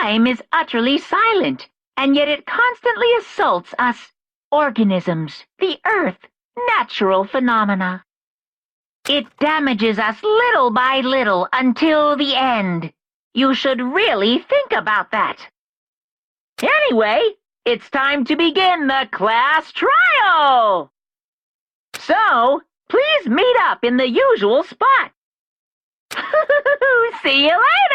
time is utterly silent, and yet it constantly assaults us, organisms, the earth, natural phenomena. It damages us little by little until the end. You should really think about that. Anyway, it's time to begin the class trial! So, please meet up in the usual spot. See you later!